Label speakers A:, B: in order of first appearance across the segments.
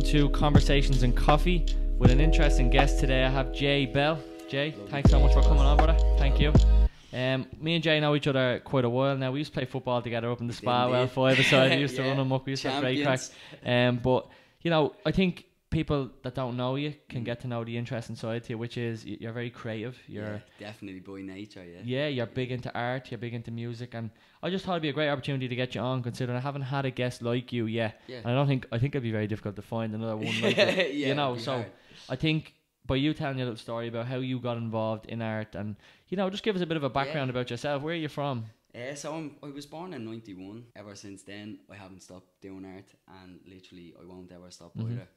A: Welcome to Conversations and Coffee with an interesting guest today. I have Jay Bell. Jay, thanks so much for coming on, brother. Thank you. Um, me and Jay know each other quite a while now. We used to play football together up in the spa, well, five aside. We used to
B: Yeah.
A: run up. We used to have great cracks. Um, but you know, I think people that don't know you can get to know the interesting side to you, which is you're very creative. You're
B: yeah, definitely by nature. Yeah.
A: yeah, you're big into art, you're big into music, and I just thought it'd be a great opportunity to get you on, considering I haven't had a guest like you yet.
B: Yeah.
A: And I don't think I think it'd be very difficult to find another one like
B: yeah,
A: you. you know, so
B: hard.
A: I think by you telling your little story about how you got involved in art, and you know, just give us a bit of a background about yourself. Where are you from?
B: Uh, so I'm, I was born in '91. Ever since then, I haven't stopped doing art, and literally, I won't ever stop
A: Mhm.
B: either.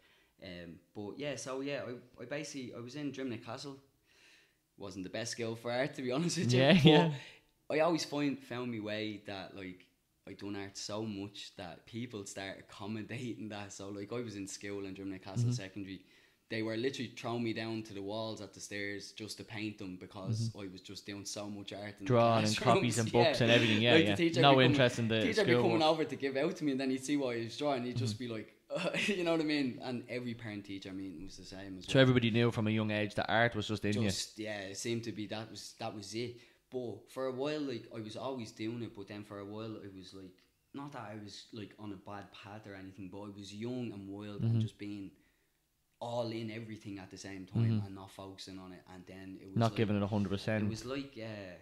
B: Um, but yeah, so yeah, I, I basically I was in Drimnagh Castle. Wasn't the best skill for art, to be honest with you.
A: Yeah, yeah.
B: I always find found my way that like I done art so much that people start accommodating that. So like I was in school in Drimnagh Castle
A: Mhm.
B: Secondary. They were literally throwing me down to the walls at the stairs just to paint them because I was just doing so much art.
A: Mm-hmm. Drawing and copies and
B: Yeah.
A: books and everything. Yeah,
B: Like,
A: yeah. No interest in the
B: teacher be coming over to give out to me, and then he'd see what he was drawing. He'd
A: Mm-hmm.
B: just be like, you know what I mean? And every parent teacher meeting was the same as
A: So
B: well.
A: everybody knew from a young age that art was just in you.
B: Yeah, it seemed to be that was that was it. But for a while, like I was always doing it, but then for a while, it was like not that I was like on a bad path or anything, but I was young and wild
A: Mhm.
B: and just being all in everything at the same time
A: Mhm.
B: and not focusing on it. And then it was
A: Not
B: like,
A: giving it a hundred
B: It was like yeah,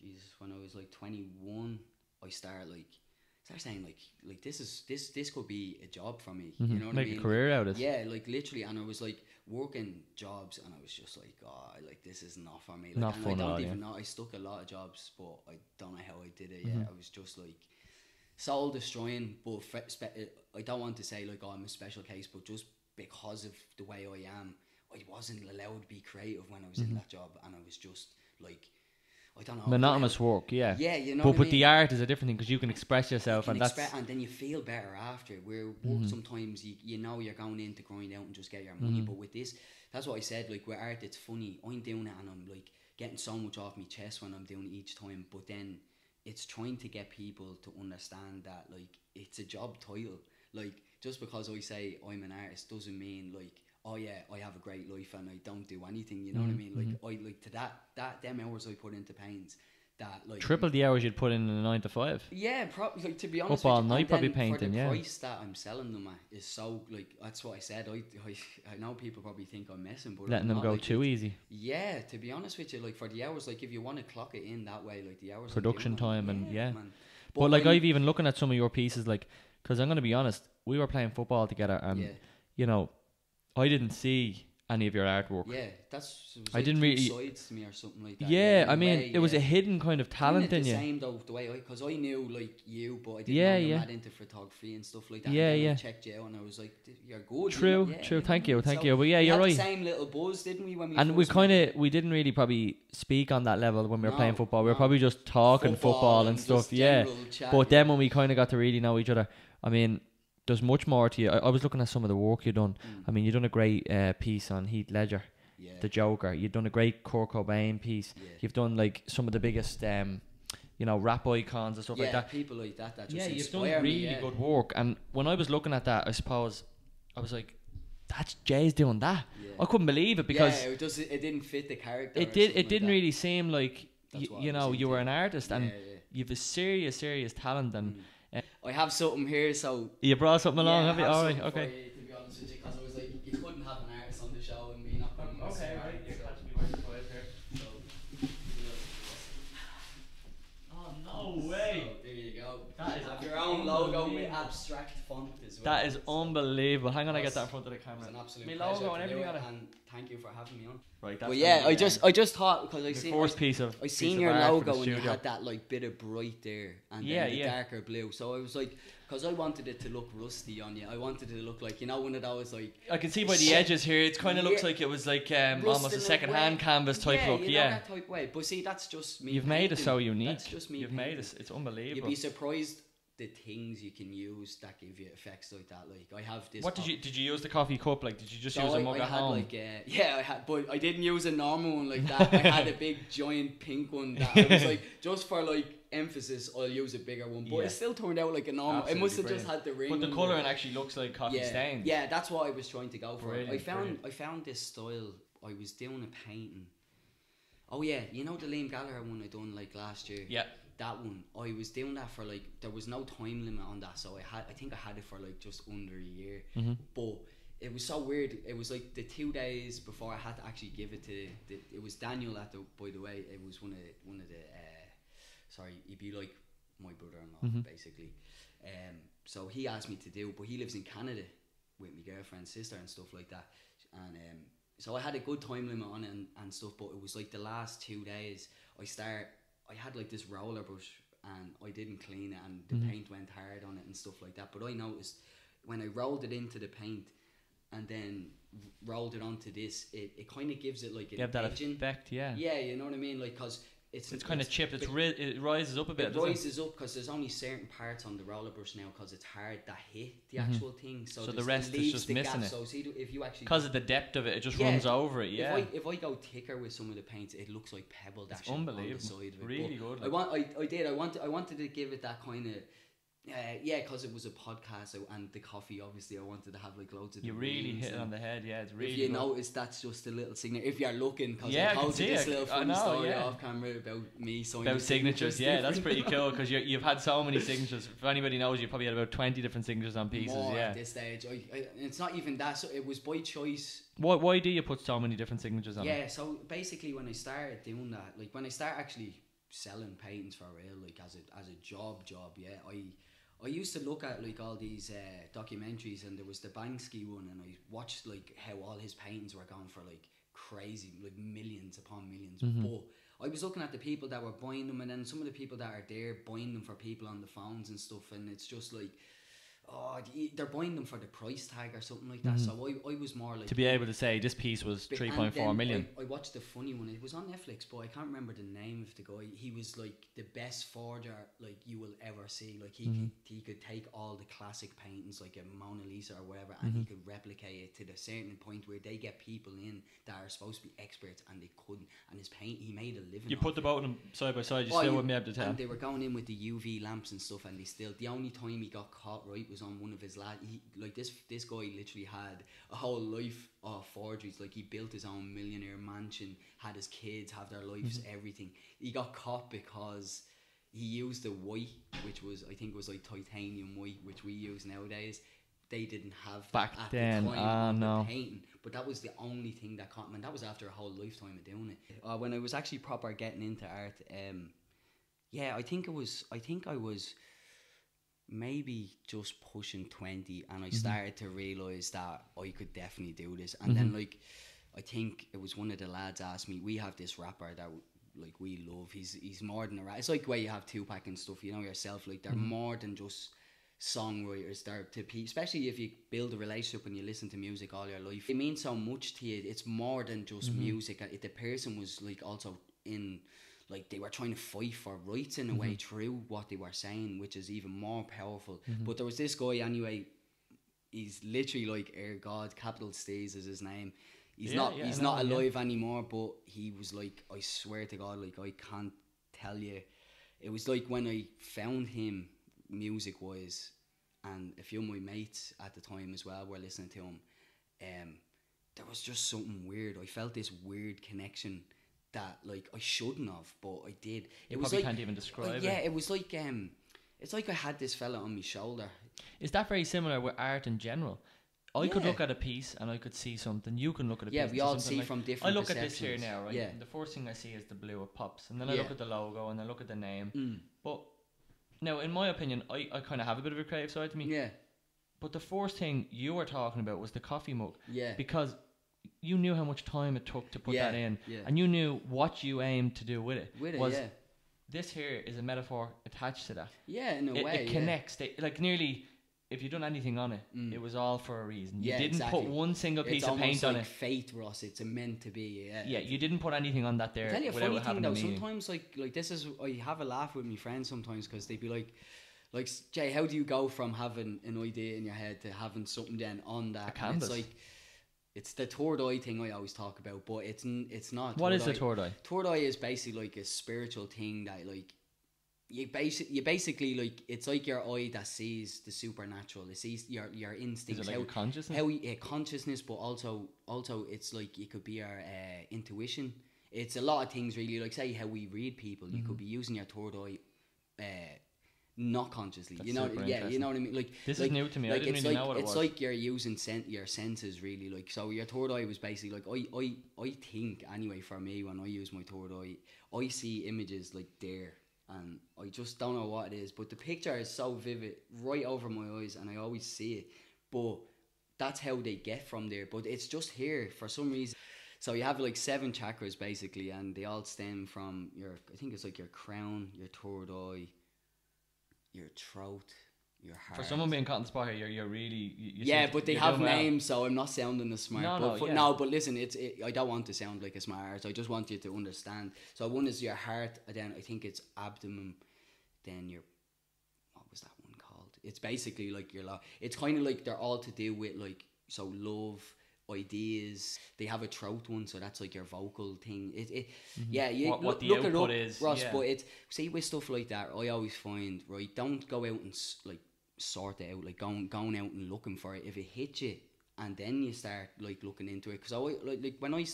B: Jesus, when I was like twenty one, I started like started saying like like this is this this could be a job for me. You know what
A: Mm-hmm. Make
B: I mean?
A: a career out of it.
B: Yeah, like literally, and I was like working jobs, and I was just like, oh, like this is not for me. Like,
A: Not
B: and I don't
A: all,
B: even
A: yeah.
B: know. I stuck a lot of jobs, but I don't know how I did it. Yeah,
A: Mhm.
B: I was just like soul destroying. But uh, I don't want to say like oh, I'm a special case, but just because of the way I am, I wasn't allowed to be creative when I was
A: Mm-hmm.
B: in that job, and I was just like, I don't know,
A: Monotonous work, yeah.
B: Yeah, you know.
A: but
B: what I
A: with
B: mean?
A: the art is a different thing because you can express yourself,
B: can
A: and that's
B: and then you feel better after. Where work
A: Mhm.
B: sometimes you, you know you're going in to grind out and just get your money,
A: Mhm.
B: but with this, that's what I said. Like with art, it's funny. I'm doing it and I'm like getting so much off my chest when I'm doing it each time. But then it's trying to get people to understand that like it's a job title. Like just because I say I'm an artist doesn't mean like oh yeah I have a great life and I don't do anything. You know what I
A: Mhm,
B: mean? Like I like to that that them hours I put into paints. That like
A: triple the hours you'd put in in a nine to five.
B: yeah, probably like to be honest.
A: Up all
B: with you,
A: night probably painting,
B: For the
A: yeah.
B: price that I'm selling them at is so like that's what I said. I I, I know people probably think I'm messing, but
A: Letting
B: I'm
A: them
B: not,
A: go
B: like,
A: too easy.
B: Yeah, to be honest with you, like for the hours, like if you want to clock it in that way, like the hours.
A: Production time and- yeah.
B: man.
A: But, like
B: I'm-
A: I've even looking at some of your pieces, like because I'm gonna be honest, we were playing football together, and
B: yeah,
A: you know, I didn't see any of your artwork.
B: yeah, that's.
A: I
B: like
A: didn't really-
B: sides to me or something like that.
A: Yeah,
B: in
A: I mean,
B: way,
A: it was
B: yeah.
A: a hidden kind of talent in
B: the
A: you.
B: same though, the way I, because I knew like you, but I didn't
A: Yeah,
B: know you
A: yeah.
B: mad into photography and stuff like that.
A: Yeah,
B: and
A: yeah.
B: I checked you out and I was like, you're good.
A: True,
B: you know? Yeah,
A: true. Thank you, thank
B: So
A: you. But yeah, you're
B: had
A: right.
B: The same little buzz, didn't we? When we
A: And we kind of we didn't really probably speak on that level when we were playing football. We were
B: no.
A: probably just talking football, and
B: just
A: stuff. Yeah.
B: chat,
A: But
B: yeah.
A: then when we kind of got to really know each other, I mean, there's much more to you. I, I was looking at some of the work you've done.
B: Mm,
A: I mean, you've done a great uh, piece on Heath Ledger,
B: yeah,
A: the Joker. You've done a great Kurt Cobain piece.
B: yeah.
A: You've done like some of the biggest, um, you know, rap icons and stuff
B: yeah,
A: like that.
B: people like that that just
A: Yeah, you've done really
B: me,
A: good work. And when I was looking at that, I suppose I was like, "That's Jay's doing that." I couldn't believe it because
B: yeah, it does. It didn't fit the character.
A: it did. It didn't
B: that.
A: really seem like y- you know you were an artist and you've a serious, serious talent. And
B: Mm. I have something here, so
A: you brought something along,
B: yeah,
A: have you?
B: I have
A: All right,
B: something for
A: okay.
B: you, to be honest with you, because I was like, you couldn't have an artist on the show and me not putting my
A: Okay,
B: cigar,
A: right. You're
B: so-
A: catching me by surprise here.
B: so,
A: Oh no way!
B: So, there you go.
A: That is
B: your own logo with
A: unbelievable.
B: abstract font as well.
A: That is unbelievable. Hang on, I get that in front of the camera.
B: was an absolute pleasure
A: logo and everything on it.
B: and thank you for having me on.
A: Right, that's
B: But yeah, I just I just thought because I
A: the
B: seen
A: first piece of
B: I seen your logo and you had that like bit of bright there and
A: Yeah,
B: then the
A: yeah.
B: darker blue. So I was like, because I wanted it to look rusty on you. I wanted it to look like you know one of those like
A: I can see by the edges here. It kind of looks like it was like um, almost a second-hand
B: way.
A: canvas type
B: yeah,
A: look.
B: you know
A: yeah,
B: that type way. But see, that's just me.
A: you've made it so unique.
B: That's just me.
A: You've made it; it's unbelievable.
B: You'd be surprised the things you can use that give you effects like that. Like I have this.
A: What did you did you use the coffee cup? Like, did you just
B: So
A: use a
B: I,
A: mug
B: I
A: at
B: had
A: home?
B: like uh, yeah, I had, but I didn't use a normal one like that. I had a big giant pink one that I was like just for like emphasis, I'll use a bigger one. But
A: Yeah.
B: it still turned out like a normal. it must have
A: Absolutely
B: just had the ring.
A: But the
B: under
A: colouring
B: it.
A: actually looks like coffee
B: yeah,
A: stains.
B: Yeah, that's what I was trying to go for. I found
A: brilliant.
B: I found this style. I was doing a painting. Oh yeah, you know the Liam Gallagher one I done like last year.
A: Yeah.
B: That one, I was doing that for like there was no time limit on that, so I had I think I had it for like just under a year.
A: Mhm.
B: But it was so weird. It was like the two days before I had to actually give it to. The, it was Daniel at the. By the way, it was one of the, one of the. Uh, sorry, he'd be like my brother-in-law
A: Mhm.
B: basically. Um, so he asked me to do, but he lives in Canada with my girlfriend's sister and stuff like that. And um, so I had a good time limit on it and, and stuff, but it was like the last two days. I start. I had like this roller brush and I didn't clean it, and the
A: Mhm.
B: paint went hard on it and stuff like that. But I noticed when I rolled it into the paint and then rolled it onto this, it, it kind of gives it like an
A: You have that
B: edging.
A: effect, yeah.
B: Yeah, you know what I mean. Like, cause it's
A: It's kind of chipped. It's ri- it rises up a bit.
B: it
A: doesn't it?
B: rises up because there's only certain parts on the roller brush now because it's hard that hit the
A: Mhm.
B: actual thing. So,
A: So the rest is just missing
B: gap.
A: it.
B: So see if you actually
A: Because of the depth of it, it just
B: Yeah.
A: runs over it. Yeah.
B: if I if I go thicker with some of the paints, it looks like pebble
A: It's
B: dashing on the side of it.
A: Really
B: But
A: good,
B: I want I, I did I wanted I wanted to give it that kind of. Uh, yeah, because it was a podcast so- and the coffee. Obviously, I wanted to have like loads of.
A: You really hit it on the head. Yeah, it's really
B: if you
A: good.
B: notice, that's just a little signature. If you're looking, because
A: Yeah, I
B: I you
A: see
B: this
A: it.
B: little
A: I
B: funny
A: know,
B: story
A: yeah.
B: off camera about me signing
A: about signatures. Yeah, that's pretty cool because you've had so many signatures. If anybody knows, you probably had about twenty different signatures on pieces.
B: More
A: yeah.
B: at this stage. I, I, it's not even that. So it was by choice.
A: Why, why do you put so many different signatures on it?
B: Yeah. So basically, when I started doing that, like when I start actually selling paintings for real, like as a as a job, job. Yeah, I. I used to look at like all these uh, documentaries, and there was the Banksy one, and I watched like how all his paintings were going for like crazy, like millions upon 1000000s
A: Mhm.
B: But I was looking at the people that were buying them, and then some of the people that are there buying them for people on the phones and stuff, and it's just like, oh, they're buying them for the price tag or something like that.
A: Mhm.
B: So I, I was more like
A: To be able to say this piece was three point four million.
B: I, I watched the funny one. It was on Netflix, but I can't remember the name of the guy. He was like the best forger like you will ever see. Like he
A: Mhm.
B: could, he could take all the classic paintings like a Mona Lisa or whatever, and he
A: Mhm.
B: could replicate it to the certain point where they get people in that are supposed to be experts and they couldn't. And his paint, he made a living.
A: You put the both of them side by side. You
B: Oh,
A: still
B: you-
A: wouldn't be able to tell.
B: And they were going in with the UV lamps and stuff, and they still. The only time he got caught right was on one of his last. He like this. This guy literally had a whole life of forgeries. Like he built his own millionaire mansion, had his kids have their lives,
A: Mm-hmm.
B: everything. He got caught because he used the white, which was I think was like titanium white, which we use nowadays. They didn't have
A: Back
B: at
A: then,
B: the time
A: ah,
B: of
A: no.
B: the painting, but that was the only thing that caught me. And that was after a whole lifetime of doing it. Uh, when I was actually proper getting into art, um, yeah, I think it was. I think I was maybe just pushing twenty, and I
A: Mm-hmm.
B: started to realize that I could definitely do this. And then
A: Mhm.
B: like, I think it was one of the lads asked me. We have this rapper that like we love. He's he's more than a rap. It's like where you have Tupac and stuff. You know yourself. Like they're
A: Mhm.
B: more than just songwriters. They're to pe- especially if you build a relationship and you listen to music all your life. It means so much to you. It's more than just
A: Mhm.
B: music. If the person was like also in like they were trying to fight for rights in a way through what they were saying, which is even more powerful.
A: Mhm.
B: But there was this guy anyway. He's literally like Air God, Capital Steez is his name. He's
A: Yeah,
B: not
A: yeah,
B: he's
A: know
B: not
A: him, yeah.
B: alive anymore, but he was like I swear to God, like I can't tell you. It was like when I found him music wise and a few of my mates at the time as well were listening to him. Um there was just something weird. I felt this weird connection that like I shouldn't have, but I did.
A: You
B: it was
A: probably
B: like
A: can't even describe
B: yeah,
A: it.
B: it was like um, it's like I had this fella on my shoulder.
A: Is that very similar with art in general? I could look at a piece and I could see something. You can look at a
B: Yeah,
A: piece.
B: we all see
A: like-
B: from different.
A: I look at this here now, right?
B: Yeah.
A: The first thing I see is the blue it pops, and then I
B: Yeah.
A: look at the logo and I look at the name.
B: Mm.
A: But now, in my opinion, I, I kind of have a bit of a creative side to me.
B: Yeah,
A: But the first thing you were talking about was the coffee mug
B: yeah,
A: because you knew how much time it took to put
B: yeah,
A: that in,
B: Yeah,
A: and you knew what you aimed to do with it.
B: with it,
A: was
B: yeah,
A: this here is a metaphor attached to that.
B: yeah, in a
A: it,
B: way,
A: it
B: yeah.
A: connects. They, like nearly, if you done anything on it,
B: Mm.
A: it was all for a reason. You
B: Yeah,
A: didn't
B: exactly.
A: put one single
B: It's
A: piece of
B: almost
A: paint
B: like
A: on it.
B: fate, Ross. It's a meant to be. Yeah,
A: Yeah, you didn't put anything on that there
B: tell you a
A: without
B: funny thing
A: having
B: though.
A: meaning.
B: Sometimes like like this is I have a laugh with my friends sometimes because they'd be like, like Jay, how do you go from having an idea in your head to having something then on that?
A: A
B: And
A: canvas.
B: It's like it's the eye thing I always talk about, but it's n- it's not.
A: What is the
B: eye?
A: Third
B: is basically like a spiritual thing that like you basically you basically like it's like your eye that sees the supernatural. It sees your your instincts.
A: Is it like
B: how,
A: a consciousness?
B: how uh, consciousness, but also also it's like it could be our uh, intuition. It's a lot of things really. Like say how we read people, you
A: Mm-hmm.
B: could be using your third eye. Uh, not consciously,
A: That's
B: you know, yeah, you know what I mean. Like
A: This is new to me. I
B: Like
A: didn't
B: it's
A: really
B: like
A: know what it
B: it's
A: was.
B: like you're using sen- your senses really. Like so, your third eye was basically like I I I think anyway for me when I use my third eye, I see images like there, and I just don't know what it is. But the picture is so vivid right over my eyes, and I always see it. But that's how they get from there. But it's just here for some reason. So you have like seven chakras basically, and they all stem from your. I think it's like your crown, your third eye, your throat, your heart.
A: For someone being caught in the spot here, you're, you're really. You, you
B: yeah, but they have
A: doing well.
B: names, so I'm not sounding as smart.
A: No,
B: but
A: no, yeah.
B: no, but listen, it's it, I don't want to sound like a smart. I just want you to understand. So one is your heart, and then I think it's abdomen, then your what was that one called? It's basically like your lo- It's kind of like they're all to do with like so love, ideas. They have a throat one, so that's like your vocal thing. It, it yeah, you
A: Mm-hmm. What- what
B: look,
A: the
B: look it
A: output
B: up,
A: is,
B: Ross.
A: yeah.
B: But it's see with stuff like that, I always find right. Don't go out and like sort it out, like going going out and looking for it. If it hits you, and then you start like looking into it, because I like like when I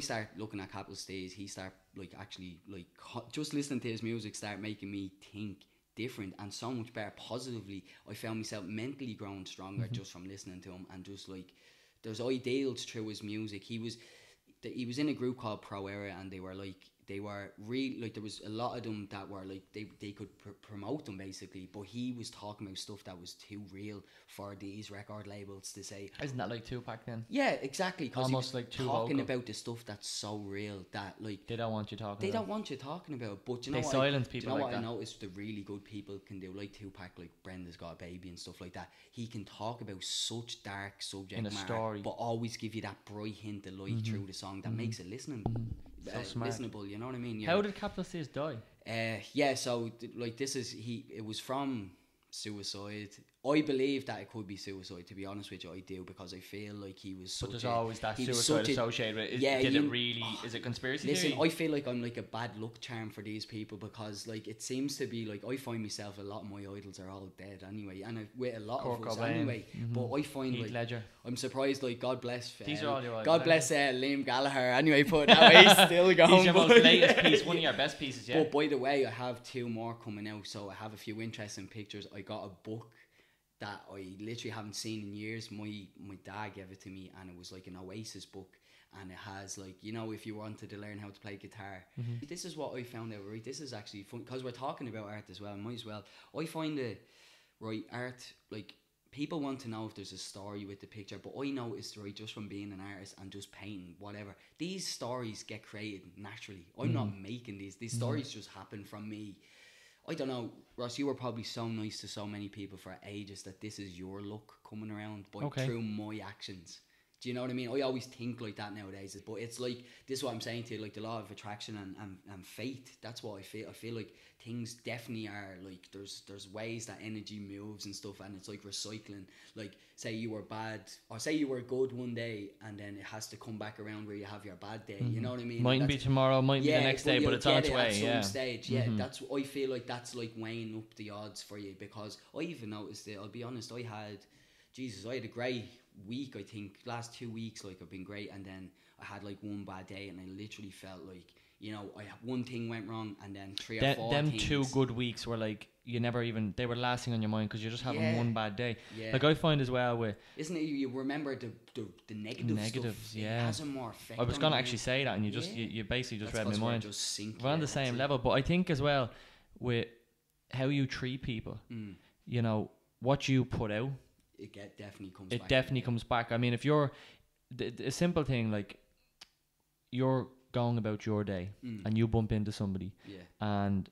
B: start looking at Capital Steez, he start like actually like just listening to his music start making me think different and so much better positively. I found myself mentally growing stronger just from listening to him and just like there's ideals through his music. He was he was in a group called Pro Era and they were like they were really like there was a lot of them that were like they, they could pr- promote them basically but he was talking about stuff that was too real for these record labels to say
A: Isn't that like Tupac then?
B: yeah, exactly. Because
A: Almost like
B: talking
A: vocal.
B: about the stuff that's so real that like
A: They don't want you talking.
B: they
A: about
B: don't want you talking about. But you know
A: They silence
B: I, do you know
A: like
B: what
A: that.
B: I noticed the really good people can do, like Tupac, like Brenda's got a baby and stuff like that. He can talk about such dark subject
A: In a
B: matter,
A: story. Mm-hmm.
B: but always give you that bright hint of light through the song that makes it listening,
A: So
B: uh,
A: smart.
B: listenable. You know what I mean?
A: How
B: You're-
A: did Capital Steez die?
B: uh, yeah, so th- like this is he. It was from suicide. I believe that it could be suicide. To be honest with you, I do because I feel like he was.
A: But there's
B: a,
A: always that suicide associated with it. Is,
B: Yeah,
A: did
B: you-
A: it really? Is it conspiracy
B: Listen,
A: theory?
B: I feel like I'm like a bad luck charm for these people because like it seems to be like I find myself a lot of my idols are all dead anyway, and I, with a lot
A: Kurt
B: of us
A: Cobain,
B: anyway. But I find
A: Heath
B: like
A: Ledger.
B: I'm surprised. Like God bless.
A: These
B: uh,
A: are all your
B: God
A: aren't
B: bless uh, Liam Gallagher. Anyway, put that way, he's still going.
A: He's your most latest piece, one of your best pieces, yeah.
B: But by the way, I have two more coming out, so I have a few interesting pictures. I got a book that I literally haven't seen in years. My my dad gave it to me, and it was like an Oasis book, and it has like you know if you wanted to learn how to play guitar.
A: Mm-hmm.
B: This is what I found out. Right, this is actually fun because we're talking about art as well. Might as well. I find it right art like. People want to know if there's a story with the picture, but I know noticed right just from being an artist and just painting whatever. These stories get created naturally. I'm not
A: Mm-hmm.
B: making these. These stories just happen from me. I don't know, Ross. You were probably so nice to so many people for ages that this is your luck coming around, but
A: Okay.
B: through my actions. Do you know what I mean? I always think like that nowadays, but it's like this is what I'm saying to you, like the law of attraction and, and, and fate. That's what I feel. I feel like things definitely are like there's there's ways that energy moves and stuff, and it's like recycling. Like say you were bad, or say you were good one day, and then it has to come back around where you have your bad day. You know what I mean?
A: Mightn't be tomorrow, might be the next day, but it's on its
B: it
A: way.
B: At some
A: Yeah.
B: stage, yeah.
A: Mhm.
B: That's I feel like that's like weighing up the odds for you because I even noticed it. I'll be honest, I had, Jesus, I had a great week. I think last two weeks, like I've been great, and then I had like one bad day, and I literally felt like you know, I one thing went wrong, and then three or
A: Them,
B: four
A: them
B: things.
A: two good weeks were like you never even they were lasting on your mind because you're just having
B: Yeah.
A: one bad day.
B: Yeah.
A: Like I find as well with
B: Isn't it? You, remember the the, the negative
A: Negatives,
B: stuff.
A: yeah.
B: Has a more effect.
A: I was gonna actually say that and you just
B: Yeah.
A: you, you basically just
B: That's
A: read my mind.
B: Just
A: We're on the same
B: it.
A: level, but I think as well with how you treat people,
B: Mm.
A: you know what you put out,
B: It get, definitely comes.
A: it
B: back.
A: definitely comes back. I mean, if you're the, the- a simple thing like you're going about your day
B: Mm.
A: and you bump into somebody
B: Yeah,
A: and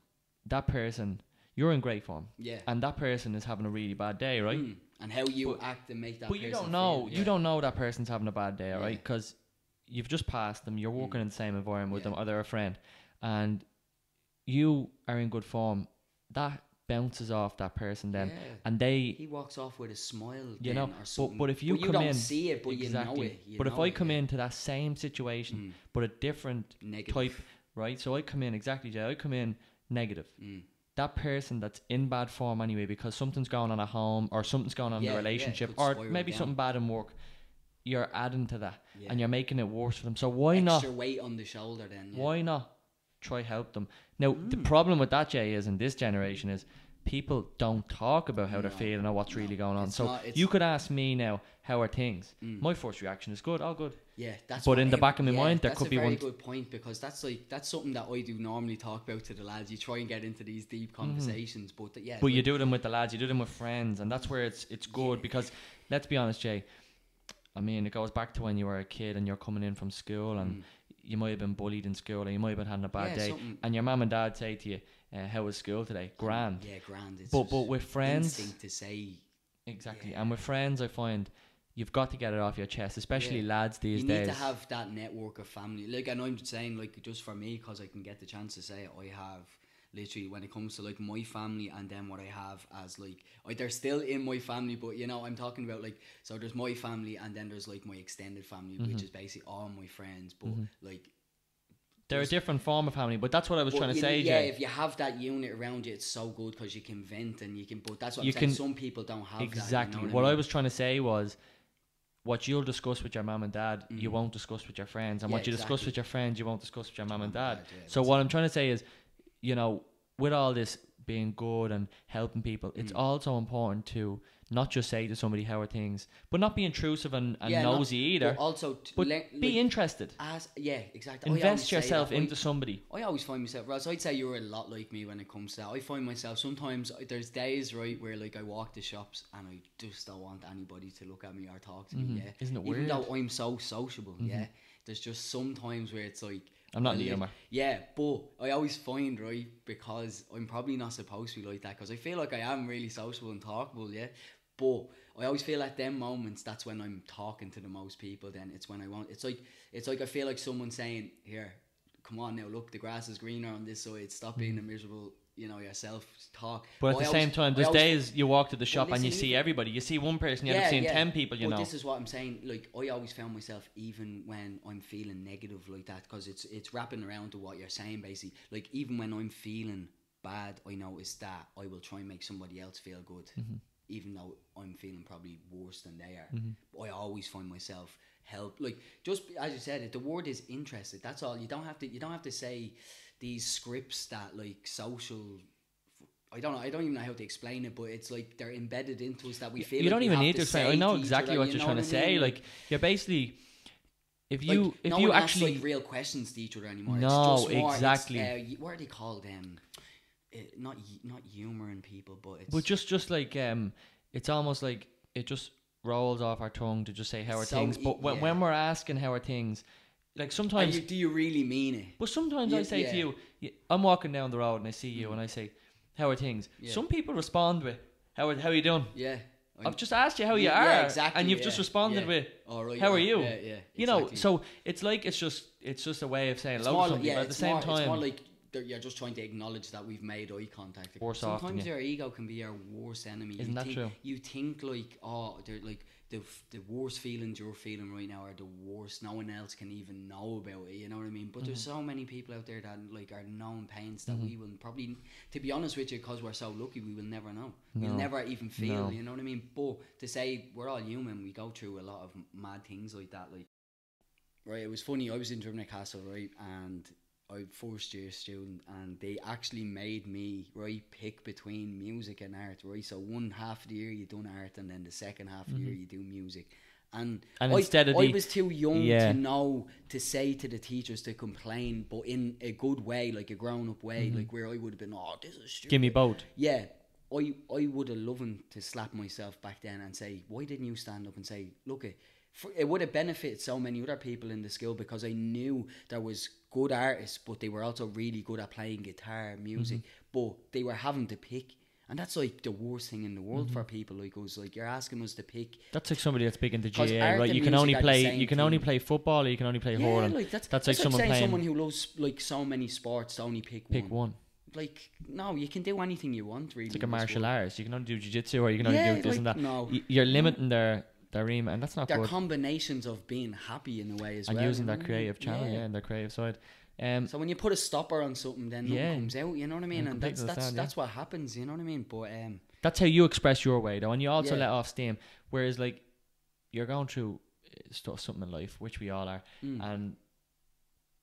A: that person you're in great form
B: yeah.
A: and that person is having a really bad day, right?
B: Mm. And how you
A: But-
B: act and make that.
A: but you
B: person
A: don't know
B: feel,
A: you don't know that person's having a bad day, all right?
B: Yeah.
A: Because you've just passed them, you're working
B: Mm.
A: in the same environment with
B: Yeah.
A: them, or they're a friend, and you are in good form. That bounces off that person then,
B: Yeah.
A: and they
B: He walks off with a smile.
A: you know
B: or
A: but,
B: something.
A: but if you come
B: don't
A: in
B: see it, but
A: exactly
B: you know it. you
A: but if i come
B: yeah.
A: into that same situation
B: Mm.
A: but a different
B: negative,
A: type right so i come in exactly Jay, i come in negative
B: Mm.
A: that person that's in bad form anyway because something's going on at home or something's going on
B: Yeah,
A: in the relationship or maybe
B: down.
A: something bad in work, you're adding to that and you're making it worse for them. So why
B: Extra
A: not?
B: weight on the shoulder then.
A: Why not try help them? Now the
B: Mm.
A: problem with that Jay is in this generation is people don't talk about how they're
B: No,
A: feeling or what's
B: no,
A: really going on. So
B: not-
A: you could ask me now, how are things?
B: Mm.
A: My first reaction is good, all good.
B: Yeah, that's.
A: But in the back of my
B: yeah,
A: mind, there
B: that's
A: could
B: a
A: be
B: very
A: one-
B: good point because that's like that's something that I do normally talk about to the lads. You try and get into these deep conversations, but th- yeah,
A: Mm-hmm. But you do them with the lads, you do them with friends, and that's where it's it's good
B: Yeah.
A: because let's be honest, Jay. I mean, it goes back to when you were a kid and you're coming in from school and
B: Mm.
A: You might have been bullied in school and you might have been having a bad
B: Yeah,
A: day,
B: something-
A: and your mum and dad say to you, uh, "How was school today? Grand."
B: Yeah, grand. It's
A: But but with friends,
B: instinct to say
A: exactly,
B: Yeah.
A: and with friends, I find you've got to get it off your chest, especially
B: Yeah.
A: lads these days.
B: you need to have that network of family. Like, and I'm saying, like, just for me, because I can get the chance to say it, I have literally when it comes to like my family and then what I have as like I, they're still in my family, but you know I'm talking about like so there's my family and then there's like my extended family,
A: Mm-hmm.
B: which is basically all my friends. But like
A: They're a different form of family, but that's what I was trying to say,
B: know, yeah,
A: Jay.
B: if you have that unit around you, it's so good because you can vent and you can. But that's what
A: You
B: I'm saying. Some people don't have
A: Exactly.
B: That, you know
A: what
B: I
A: I
B: mean?
A: was trying to say was what you'll discuss with your mom and dad, you
B: Mhm.
A: won't discuss with your friends. And
B: Yeah,
A: what you discuss with your friends, you won't discuss with your mom and dad.
B: dad, yeah,
A: so what I'm trying to say is, you know, with all this being good and helping people, it's
B: Mm.
A: also important to not just say to somebody how are things, but not be intrusive and, and
B: Yeah, not-
A: nosy either.
B: But also,
A: But
B: le-
A: be
B: like,
A: interested.
B: as yeah, exactly.
A: Invest yourself
B: that. I-
A: into somebody.
B: I always find myself, Ross, I'd say you're a lot like me when it comes to that. I find myself sometimes, uh, there's days, right, where like I walk the shops and I just don't want anybody to look at me or talk to
A: Mhm.
B: me, yeah.
A: Isn't it
B: Even
A: weird?
B: though I'm so sociable, yeah. There's just sometimes where it's like,
A: I'm not the humour.
B: Yeah, but I always find, right, because I'm probably not supposed to be like that because I feel like I am really sociable and talkable, yeah. But I always feel at them moments that's when I'm talking to the most people. Then it's when I want. It's like it's like I feel like someone saying, "Here, come on now, look, the grass is greener on this side. Stop being a miserable, you know, yourself. Talk."
A: But at the
B: always-
A: same time,
B: I
A: there's
B: always-
A: days you walk to the shop and you see everybody. You see one person, you end up seeing 10 people, you
B: but
A: know.
B: this is what I'm saying. Like I always found myself even when I'm feeling negative like that because it's it's wrapping around to what you're saying basically. Like even when I'm feeling bad, I notice that I will try and make somebody else feel good,
A: Mm-hmm.
B: even though I'm feeling probably worse than they are. I always find myself help like just as you said it. The word is interested. That's all. You don't have to. You don't have to say these scripts that like social. I don't know. I don't even know how to explain it, but it's like they're embedded into us that we feel.
A: you
B: like
A: don't even need to explain. I know exactly what
B: you
A: you're trying to say.
B: mean?
A: Like, you're basically, if
B: Like,
A: you if
B: no
A: you
B: one asks,
A: actually
B: like real questions to each other anymore.
A: No,
B: it's just more,
A: exactly.
B: Uh, what are they called? Um, uh, not not humouring people, but it's
A: But just just like um, it's almost like it just rolls off our tongue to just say how are
B: So
A: things. But when,
B: yeah.
A: when we're asking how are things, like sometimes,
B: you, do you really mean it?
A: but sometimes I say to
B: yeah. Mm.
A: you, I'm walking down the road and I see you and I say, how are things?
B: Yeah.
A: Some people respond with, how are, how are you doing?
B: Yeah.
A: I've just asked you how you are,
B: exactly,
A: and you've just responded with,
B: All right,
A: how are you?
B: Yeah, yeah.
A: you know. So it's like it's just it's just a way of saying
B: It's
A: hello to somebody, but at the same
B: more,
A: time,
B: it's more like you're just trying to acknowledge that we've made eye contact.
A: Worse off than
B: Sometimes your ego can be your worst enemy.
A: Isn't
B: you
A: that
B: think,
A: true?
B: You think like, oh, they're like the the worst feelings you're feeling right now are the worst. No one else can even know about it. You know what I mean? But there's
A: Mm-hmm.
B: so many people out there that like are known pains that we will probably, to be honest with you, because we're so lucky, we will never know. We'll never even feel.
A: No.
B: You know what I mean? But to say we're all human, we go through a lot of mad things like that. Like right, it was funny. I was in Drimnagh Castle, right, and I first year student, and they actually made me right pick between music and art, right. So one half of the year you done art, and then the second half of the year you do music. And,
A: Mm-hmm. And
B: I,
A: instead of
B: I
A: the-
B: was too young
A: Yeah.
B: to know to say to the teachers to complain, but in a good way, like a grown up way, like where I would have been, oh, this is stupid.
A: Mm-hmm. give me both.
B: Yeah, I I would have loved to slap myself back then and say, why didn't you stand up and say, look, it, for, it would have benefited so many other people in the school because I knew there was good artists, but they were also really good at playing guitar, music,
A: Mm-hmm.
B: but they were having to pick. And that's like the worst thing in the world
A: Mm-hmm.
B: for people like us. Like you're asking us to pick.
A: That's like somebody that's big into
B: 'Cause GAA,
A: right? You can only play you can only play football or you can only play
B: Yeah,
A: hurling.
B: like that's
A: that's
B: that's
A: like
B: like
A: someone playing
B: someone who loves like so many sports to only pick,
A: pick
B: one.
A: one.
B: Like no, you can do anything you want. Really,
A: It's like a martial arts. You can only do jiu-jitsu or you can only
B: Yeah,
A: do this and
B: like,
A: that.
B: no.
A: Y- You're limiting their their remit, and that's not
B: They're
A: good.
B: combinations of being happy in a way as
A: and
B: well.
A: using
B: you
A: their
B: know what I mean?
A: creative channel, yeah. and their creative side. Um,
B: So when you put a stopper on something, then nothing comes out. You know what I mean? And that's that's
A: yeah.
B: that's what happens. You know what I mean? But um,
A: that's how you express your way though and you also
B: Yeah.
A: let off steam whereas like you're going through uh, stuff something in life which we all are
B: mm,
A: and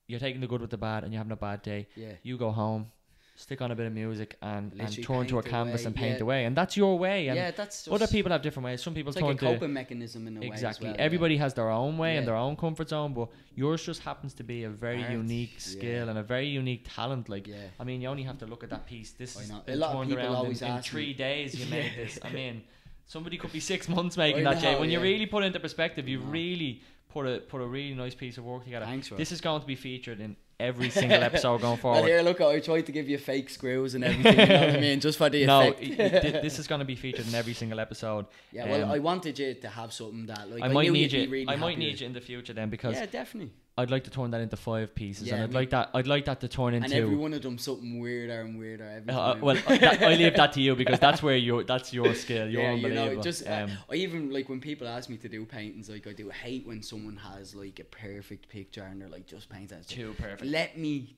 A: you're taking the good with the bad and you're having a bad day
B: yeah,
A: you go home stick on a bit of music and, and turn to a canvas
B: away,
A: and paint
B: yeah.
A: away and that's your way and
B: yeah, that's
A: other people have different ways some people
B: It's
A: turn
B: like a
A: to
B: coping mechanism in a
A: exactly
B: way. Exactly. well, yeah.
A: everybody has their own way and their own comfort zone but yours just happens to be a very
B: Art,
A: unique
B: yeah.
A: skill and a very unique talent like
B: Yeah.
A: I mean, you only have to look at that piece. This is.
B: A lot of people
A: around
B: always
A: in, in
B: ask me-
A: three days. You made this. I mean, somebody could be six months making that. Jay, when you really put it into perspective, you really put a put a really nice piece of work together.
B: Thanks.
A: This is going to be featured in every single episode going forward.
B: Well, here, look, I tried to give you fake screws and everything. you know what I mean? Just for the
A: no,
B: effect.
A: it- it- this is going to be featured in every single episode.
B: yeah, well,
A: um,
B: I wanted you to have something that, like,
A: I
B: I,
A: might need you.
B: really
A: I might need you in the future then because
B: Yeah, definitely.
A: I'd like to turn that into five pieces,
B: Yeah,
A: and I'd like that. I'd like that to turn into.
B: And every one of them something weirder and weirder every
A: Uh, well, I, that, I leave that to you because that's where you that's your skill. You're
B: yeah, you know, just uh,
A: um,
B: I even like when people ask me to do paintings, like I do hate when someone has like a perfect picture and they're like just paint that.
A: too perfect.
B: Let me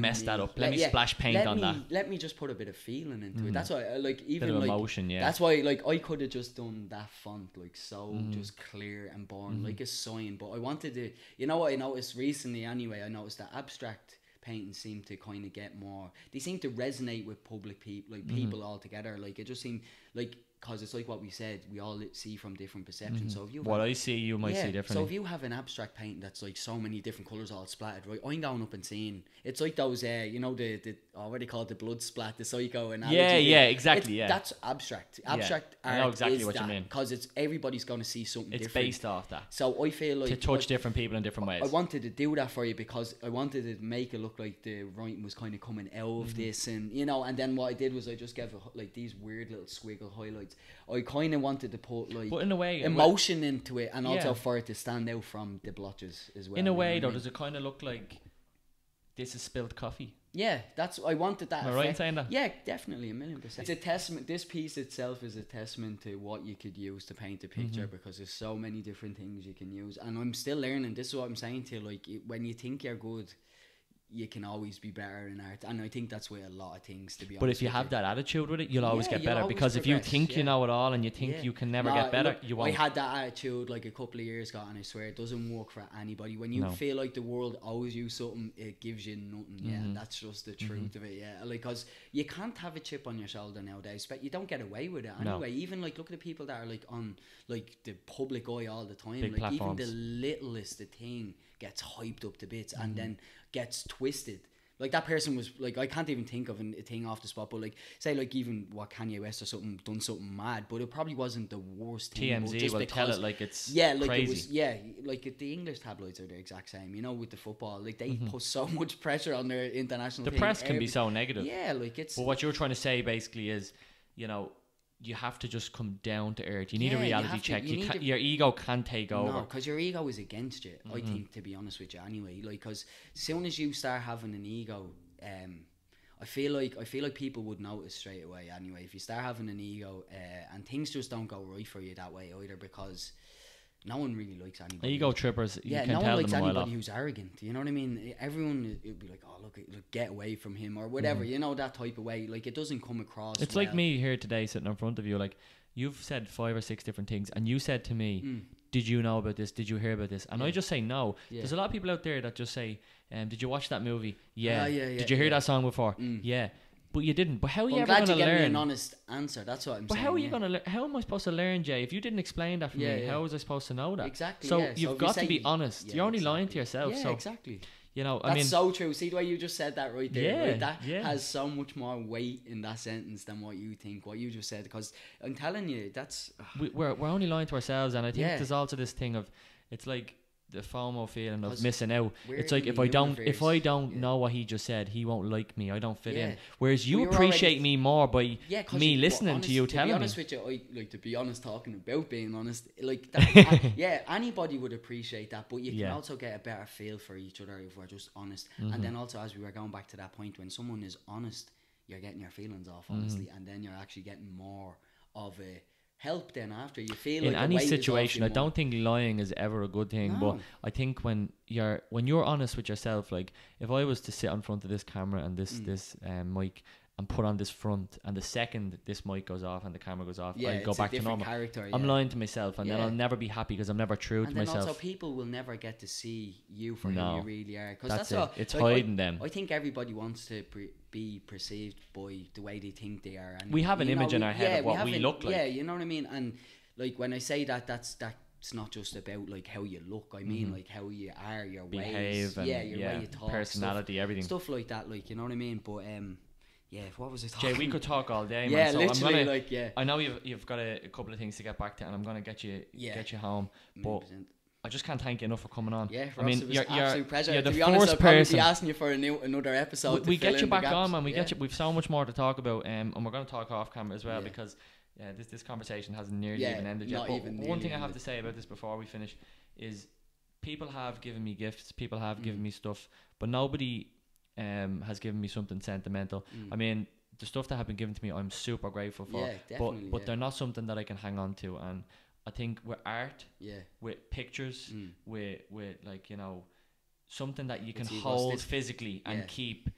A: Mess
B: me.
A: that up. Let me splash paint
B: let
A: on
B: me,
A: that.
B: Let me just put a bit of feeling into
A: Mhm.
B: it. That's why, I, like,
A: Bit
B: even
A: of
B: like
A: emotion, yeah.
B: That's why, like, I could have just done that font like so
A: Mhm.
B: just clear and boring,
A: Mhm.
B: like a sign. But I wanted to, you know, what I noticed recently anyway. I noticed that abstract paintings seem to kind of get more. They seem to resonate with public people, like
A: Mhm.
B: people altogether. Like it just seemed like because it's like what we said. We all see from different perceptions.
A: Mhm.
B: So if you
A: what I see, you might
B: yeah,
A: see differently.
B: So if you have an abstract painting that's like so many different colours all splattered, right? I'm going up and seeing it's like those, uh, you know, the the oh, what you call it, the blood splat, the psycho analogy.
A: yeah, yeah, exactly.
B: It's-
A: Yeah,
B: That's abstract. Abstract
A: I
B: art
A: know exactly what you mean.
B: because it's everybody's going to see something
A: it's
B: different.
A: based off that
B: So I feel like
A: to touch
B: like,
A: different people in different ways.
B: I wanted to do that for you because I wanted to make it look like the writing was kind of coming out of
A: Mm-hmm.
B: this, and you know. And then what I did was I just gave it, like these weird little squiggle highlights. I kind of wanted to put like
A: but in a way,
B: emotion into it, and also
A: Yeah.
B: for it to stand out from the blotches as well.
A: in a way though, does it kind of look like this is spilled coffee?
B: Yeah, that's I wanted that.
A: Am I right saying that?
B: Yeah, definitely a million percent. It's a testament. This piece itself is a testament to what you could use to paint a picture
A: Mhm.
B: because there's so many different things you can use, and I'm still learning. This is what I'm saying to you. Like when you think you're good, you can always be better in art, and I think that's with a lot of things. To be honest.
A: But if you have that attitude with it, you'll always
B: Yeah,
A: get better.
B: always
A: Because if you
B: progress,
A: think you know it all and you think
B: Yeah.
A: you can never
B: Nah,
A: get better,
B: look,
A: you
B: I
A: won't.
B: had that attitude like a couple of years ago, and I swear it doesn't work for anybody. When you
A: No.
B: feel like the world owes you something, it gives you nothing. Yeah,
A: Mhm.
B: that's just the truth of it. Yeah, like because you can't have a chip on your shoulder nowadays, but you don't get away with it
A: No.
B: anyway. Even like look at the people that are like on like the public eye all the time.
A: Big
B: like even the littlest thing gets hyped up to bits
A: Mm-hmm.
B: and then gets twisted. Like that person was like I can't even think of an, a thing off the spot, but like say like even what Kanye West or something done something mad, but it probably wasn't the worst thing.
A: TMZ
B: just
A: will tell it like it's
B: yeah, like
A: crazy.
B: it was. Yeah, like the English tabloids are the exact same. You know, with the football, like they
A: Mhm.
B: put so much pressure on their international.
A: the
B: thing.
A: press can be so negative.
B: Yeah, like it's.
A: But what you're trying to say basically is, you know, you have to just come down to earth. You need
B: Yeah,
A: a
B: you
A: reality
B: to-
A: check.
B: you
A: You can,
B: to-
A: your ego can't take
B: No,
A: over.
B: because your ego is against you. I
A: Mhm.
B: think, to be honest with you, anyway. Like, because as soon as you start having an ego, um, I feel like I feel like people would notice straight away. Anyway, if you start having an ego, uh, and things just don't go right for you that way either, because no one really likes anybody.
A: Ego trippers, you
B: yeah,
A: can
B: no one likes
A: them a while
B: anybody who's arrogant. You know what I mean? Everyone would be like, "Oh, look, look, get away from him" or whatever. You know that type of way. Like it doesn't come across.
A: It's like me here today sitting in front of you. Like, you've said five or six different things, and you said to me,
B: Mm,
A: Did you know about this? Did you hear about this? And I just say no.
B: Yeah.
A: There's a lot of people out there that just say, um, Did you watch that movie? Yeah.
B: Ah, yeah, yeah,
A: Did you hear
B: yeah.
A: that song before?
B: Mm.
A: Yeah. But you didn't. But how are you
B: I'm
A: ever
B: glad
A: going
B: you
A: to
B: gave me
A: learn?
B: an honest answer. That's what I'm saying.
A: But
B: saying.
A: how are you
B: yeah.
A: gonna? Le- how am I supposed to learn, Jay? If you didn't explain that for
B: Yeah,
A: me,
B: yeah.
A: how was I supposed to know that?
B: Exactly.
A: So
B: yeah.
A: you've
B: if you
A: got to
B: say-
A: be honest.
B: Yeah,
A: You're only lying to yourself.
B: Yeah,
A: so
B: exactly.
A: you know,
B: That's
A: I mean,
B: so true. See the way you just said that right there.
A: Yeah,
B: right? That
A: yeah.
B: has so much more weight in that sentence than what you think. What you just said, because I'm telling you, that's
A: we, we're we're only lying to ourselves, and I think
B: Yeah.
A: there's also this thing of it's like the FOMO feeling of missing out. It's like if I don't if I don't
B: yeah.
A: know what he just said, he won't like me. I don't fit in. Whereas you
B: We
A: appreciate
B: already-
A: me more by
B: yeah.
A: me
B: you-
A: listening
B: honest-
A: to you
B: to
A: telling
B: be
A: me.
B: honest with you, I like to be honest. Talking about being honest, like that, I- yeah, anybody would appreciate that. But you can also get a better feel for each other if we're just honest.
A: Mhm.
B: And then also, as we were going back to that point, when someone is honest, you're getting your feelings off
A: Mm-hmm.
B: honestly, and then you're actually getting more of a help then after? You feel
A: in
B: like
A: any
B: weight is off
A: situation i don't think lying is ever a good thing but i think when you're when you're honest with yourself like if i was to sit in front of this camera and this
B: Mm.
A: this um, mic and put on this front and the second this mic goes off and the camera goes off
B: yeah,
A: i'll go
B: it's
A: back to normal
B: character
A: i'm lying to myself and then i'll never be happy because i'm never true
B: and
A: to myself
B: also people will never get to see you for
A: No.
B: who you really are because
A: that's,
B: that's,
A: it
B: all
A: it's
B: like, I-
A: hiding them
B: I think everybody wants to pre- be perceived by the way they think they are. And
A: We have an
B: know,
A: image in
B: we-
A: our head
B: yeah,
A: of what we
B: an-
A: look like.
B: Yeah, you know what I mean. And like when I say that, that's that's not just about like how you look. I mean
A: Mhm.
B: like how you are, your
A: behave
B: ways,
A: and
B: yeah, your way you talk,
A: personality everything
B: stuff, stuff like that. Like you know what I mean. But um, yeah, what was I
A: jay we could talk all day
B: yeah,
A: man so i'm
B: literally,
A: gonna
B: like yeah,
A: i know you've, you've got a, a couple of things to get back to and i'm gonna get you
B: Yeah.
A: get you home but
B: 100%.
A: I just can't thank you enough for coming on.
B: Yeah, for
A: I mean,
B: us it was
A: you're,
B: an
A: you're,
B: pleasure.
A: you're
B: to
A: the
B: be honest, I'll probably
A: person.
B: be asking you for a new another episode.
A: we we get you back on, man. We
B: yeah.
A: get you. We've so much more to talk about, um, and we're going to talk off camera as well
B: Yeah.
A: because yeah, this this conversation hasn't nearly
B: Yeah,
A: even ended yet. But one thing I have
B: ended.
A: to say about this before we finish is people have given me gifts, people have
B: Mm.
A: given me stuff, but nobody um has given me something sentimental.
B: Mm.
A: I mean, the stuff that have been given to me, I'm super grateful for.
B: yeah, definitely.
A: but but
B: yeah.
A: they're not something that I can hang on to, and I think with art,
B: yeah.
A: with pictures,
B: Mm.
A: with with like you know something that you can
B: see,
A: hold physically and
B: yeah.
A: keep.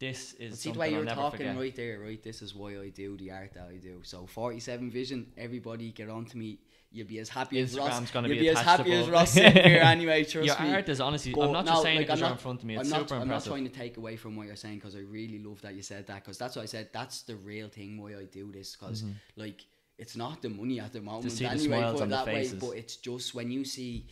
A: This is
B: But see the way you're talking
A: forget.
B: right there, right? This is why I do the art that I do. So 47 Vision, everybody get on to me. You'll be as happy as Ross.
A: Gonna
B: You'll
A: be
B: be as happy as. Ross here anyway. Trust
A: Your
B: me.
A: art is honestly.
B: But
A: I'm not
B: no,
A: just saying
B: like, I'm not-
A: in front of me. It's
B: I'm not,
A: super
B: I'm not trying to take away from what you're saying because I really love that you said that because that's what I said. That's the real thing why I do this because
A: Mhm.
B: like it's not the money at the moment
A: the
B: anyway.
A: smiles
B: put
A: on the
B: that way,
A: faces.
B: but it's just when you see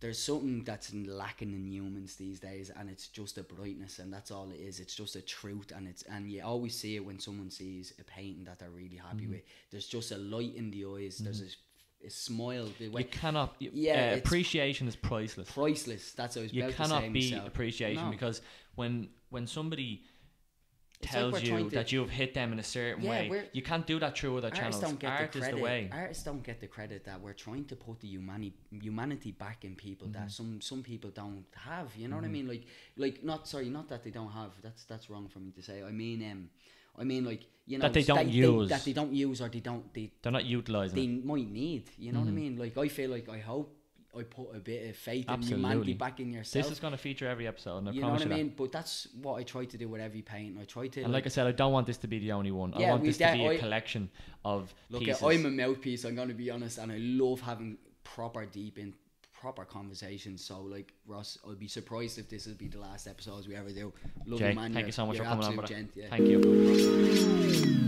B: there's something that's lacking in humans these days, and it's just a brightness, and that's all it is. It's just a truth, and it's and you always see it when someone sees a painting that they're really happy
A: Mhm.
B: with. There's just a light in the eyes. There's a, a smile. The
A: You cannot. You,
B: Yeah,
A: uh, appreciation is priceless.
B: priceless. That's what I was
A: You cannot beat
B: myself.
A: appreciation
B: No.
A: because when when somebody
B: It's
A: tells
B: we're
A: you that you've hit them in a certain
B: Yeah,
A: way, you can't do that through other
B: Artists
A: channels.
B: don't get
A: Art
B: the
A: is the way.
B: Artists don't get the credit that we're trying to put the humanity humanity back in people that
A: Mhm.
B: some some people don't have. You know what I
A: Mhm.
B: mean? Like like not sorry, not that they don't have. That's that's wrong for me to say. I mean um, I mean like you know
A: That they don't use.
B: that they don't use or they don't they
A: They're not utilizing
B: they
A: it.
B: might need. You know what I
A: Mhm.
B: mean? Like I feel like I hope I put a bit of faith
A: Absolutely.
B: in humanity back in yourself.
A: This is going to feature every episode, and I
B: you know what I mean? But that's what I try to do with every painting. I try to.
A: And like I said, I don't want this to be the only one. I
B: Yeah,
A: want
B: we
A: this to
B: de-
A: be a
B: I-
A: collection of
B: Look,
A: pieces.
B: I'm a mouthpiece. I'm gonna be honest, and I love having proper, deep in proper conversation. So, like Ross, I'll be surprised if this will be the last episodes we ever do. Love
A: Jay,
B: you, man.
A: thank
B: You're-
A: you so much for coming on,
B: gent, yeah.
A: Thank you.